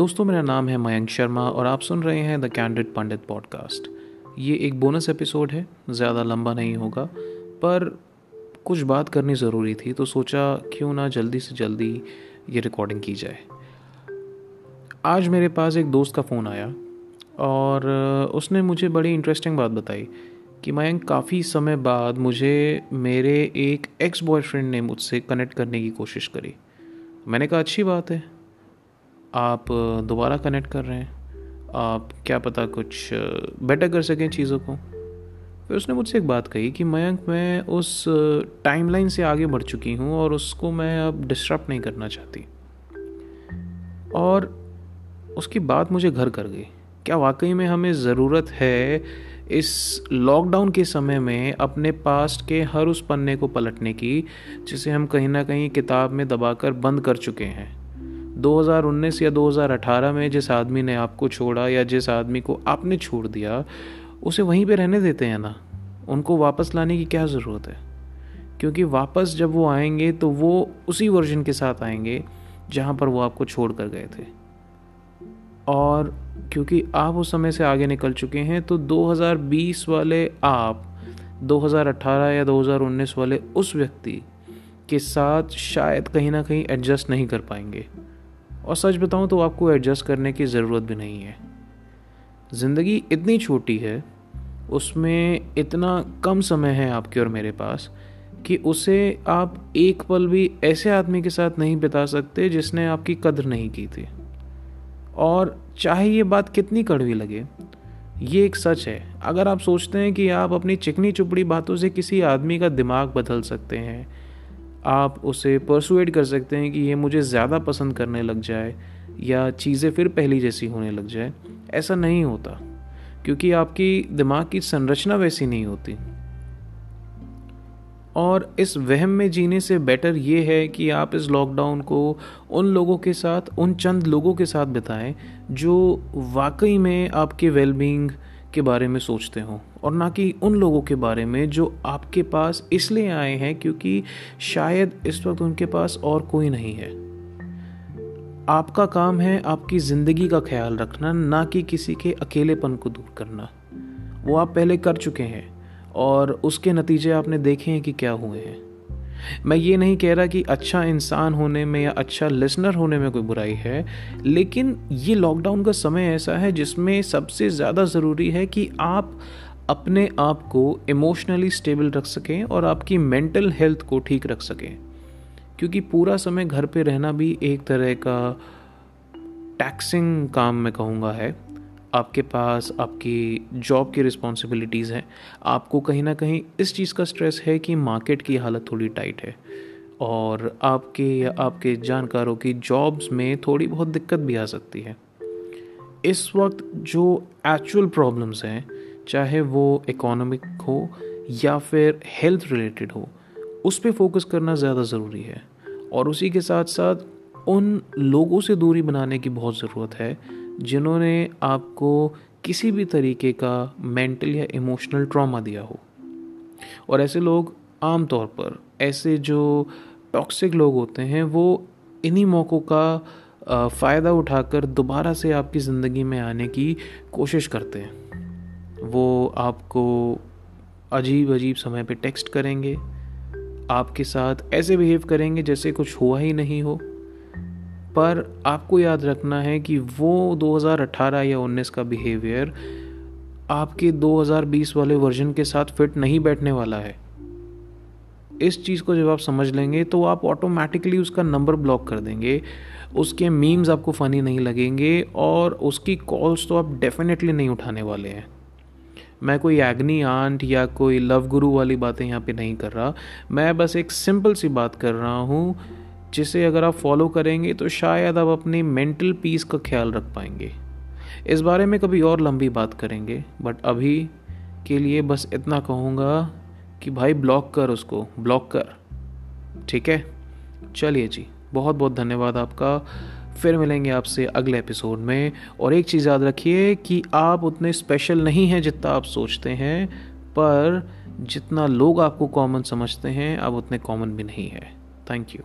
दोस्तों, मेरा नाम है मयंक शर्मा और आप सुन रहे हैं द कैंडिड पंडित पॉडकास्ट। ये एक बोनस एपिसोड है, ज़्यादा लंबा नहीं होगा, पर कुछ बात करनी ज़रूरी थी तो सोचा क्यों ना जल्दी से जल्दी ये रिकॉर्डिंग की जाए। आज मेरे पास एक दोस्त का फ़ोन आया और उसने मुझे बड़ी इंटरेस्टिंग बात बताई कि मयंक, काफ़ी समय बाद मुझे मेरे एक एक्स बॉयफ्रेंड ने मुझसे कनेक्ट करने की कोशिश करी। मैंने कहा, अच्छी बात है। आप दोबारा कनेक्ट कर रहे हैं? आप क्या पता कुछ बेटर कर सकें चीज़ों को? फिर उसने मुझसे एक बात कही कि मयंक, मैं उस टाइमलाइन से आगे बढ़ चुकी हूँ और उसको मैं अब डिस्टर्ब नहीं करना चाहती। और उसकी बात मुझे घर कर गई। क्या वाकई में हमें ज़रूरत है इस लॉकडाउन के समय में अपने पास्ट के हर उस पन्ने को पलटने की, जिसे हम कहीं ना कहीं किताब में दबाकर बंद कर चुके हैं? 2019 या 2018 में जिस आदमी ने आपको छोड़ा या जिस आदमी को आपने छोड़ दिया, उसे वहीं पे रहने देते हैं ना? उनको वापस लाने की क्या ज़रूरत है? क्योंकि वापस जब वो आएँगे तो वो उसी वर्जन के साथ आएँगे, जहाँ पर वो आपको छोड़ कर गए थे। और क्योंकि आप उस समय से आगे निकल चुके हैं तो 2020 वाले आप 2018 या 2019 वाले उस व्यक्ति के साथ शायद कहीं ना कहीं एडजस्ट नहीं कर पाएँगे। और सच बताऊँ तो आपको एडजस्ट करने की ज़रूरत भी नहीं है। ज़िंदगी इतनी छोटी है, उसमें इतना कम समय है आपके और मेरे पास, कि उसे आप एक पल भी ऐसे आदमी के साथ नहीं बिता सकते जिसने आपकी कदर नहीं की थी। और चाहे ये बात कितनी कड़वी लगे, ये एक सच है। अगर आप सोचते हैं कि आप अपनी चिकनी चुपड़ी बातों से किसी आदमी का दिमाग बदल सकते हैं आप उसे परसुएड कर सकते हैं कि ये मुझे ज़्यादा पसंद करने लग जाए या चीज़ें फिर पहली जैसी होने लग जाए। ऐसा नहीं होता, क्योंकि आपकी दिमाग की संरचना वैसी नहीं होती। और इस वहम में जीने से बेटर ये है कि आप इस लॉकडाउन को उन लोगों के साथ, उन चंद लोगों के साथ बिताएँ जो वाकई में आपके वेलबींग के बारे में सोचते हों और ना कि उन लोगों के बारे में जो आपके पास इसलिए आए हैं क्योंकि शायद इस वक्त उनके पास और कोई नहीं है। आपका काम है आपकी ज़िंदगी का ख्याल रखना, ना कि किसी के अकेलेपन को दूर करना। वो आप पहले कर चुके हैं और उसके नतीजे आपने देखे हैं कि क्या हुए हैं। मैं ये नहीं कह रहा कि अच्छा इंसान होने में या अच्छा लिसनर होने में कोई बुराई है, लेकिन ये लॉकडाउन का समय ऐसा है जिसमें सबसे ज़्यादा ज़रूरी है कि आप अपने आप को इमोशनली स्टेबल रख सकें और आपकी मेंटल हेल्थ को ठीक रख सकें। क्योंकि पूरा समय घर पे रहना भी एक तरह का टैक्सिंग काम मैं कहूँगा है। आपके पास, आपकी जॉब की रिस्पॉन्सिबिलिटीज़ हैं, आपको कहीं ना कहीं इस चीज़ का स्ट्रेस है कि मार्केट की हालत थोड़ी टाइट है। और आपके या आपके जानकारों की जॉब्स में थोड़ी बहुत दिक्कत भी आ सकती है। इस वक्त जो एक्चुअल प्रॉब्लम्स हैं, चाहे वो इकोनॉमिक हो या फिर हेल्थ रिलेटेड हो, उस पर फोकस करना ज़्यादा ज़रूरी है। और उसी के साथ साथ उन लोगों से दूरी बनाने की बहुत ज़रूरत है जिन्होंने आपको किसी भी तरीके का मेंटल या इमोशनल ट्रॉमा दिया हो। और ऐसे लोग आम तौर पर, ऐसे जो टॉक्सिक लोग होते हैं, वो इन्हीं मौक़ों का फ़ायदा उठाकर दोबारा से आपकी ज़िंदगी में आने की कोशिश करते हैं। वो आपको अजीब अजीब समय पे टेक्स्ट करेंगे, आपके साथ ऐसे बिहेव करेंगे जैसे कुछ हुआ ही नहीं हो। पर आपको याद रखना है कि वो 2018 या 19 का बिहेवियर आपके 2020 वाले वर्जन के साथ फिट नहीं बैठने वाला है। इस चीज़ को जब आप समझ लेंगे तो आप ऑटोमेटिकली उसका नंबर ब्लॉक कर देंगे। उसके मीम्स आपको फ़नी नहीं लगेंगे और उसकी कॉल्स तो आप डेफिनेटली नहीं उठाने वाले हैं। मैं कोई एग्नी आंट या कोई लव गुरु वाली बातें यहाँ पे नहीं कर रहा। मैं बस एक सिंपल सी बात कर रहा हूँ जिसे अगर आप फॉलो करेंगे तो शायद आप अपनी मेंटल पीस का ख्याल रख पाएँगे। इस बारे में कभी और लंबी बात करेंगे बट अभी के लिए बस इतना कहूँगा कि भाई ब्लॉक कर उसको ब्लॉक कर। ठीक है? चलिए जी बहुत बहुत धन्यवाद आपका। फिर मिलेंगे आपसे अगले एपिसोड में। और एक चीज़ याद रखिए कि आप उतने स्पेशल नहीं हैं जितना आप सोचते हैं, पर जितना लोग आपको कॉमन समझते हैं आप उतने कॉमन भी नहीं है। Thank you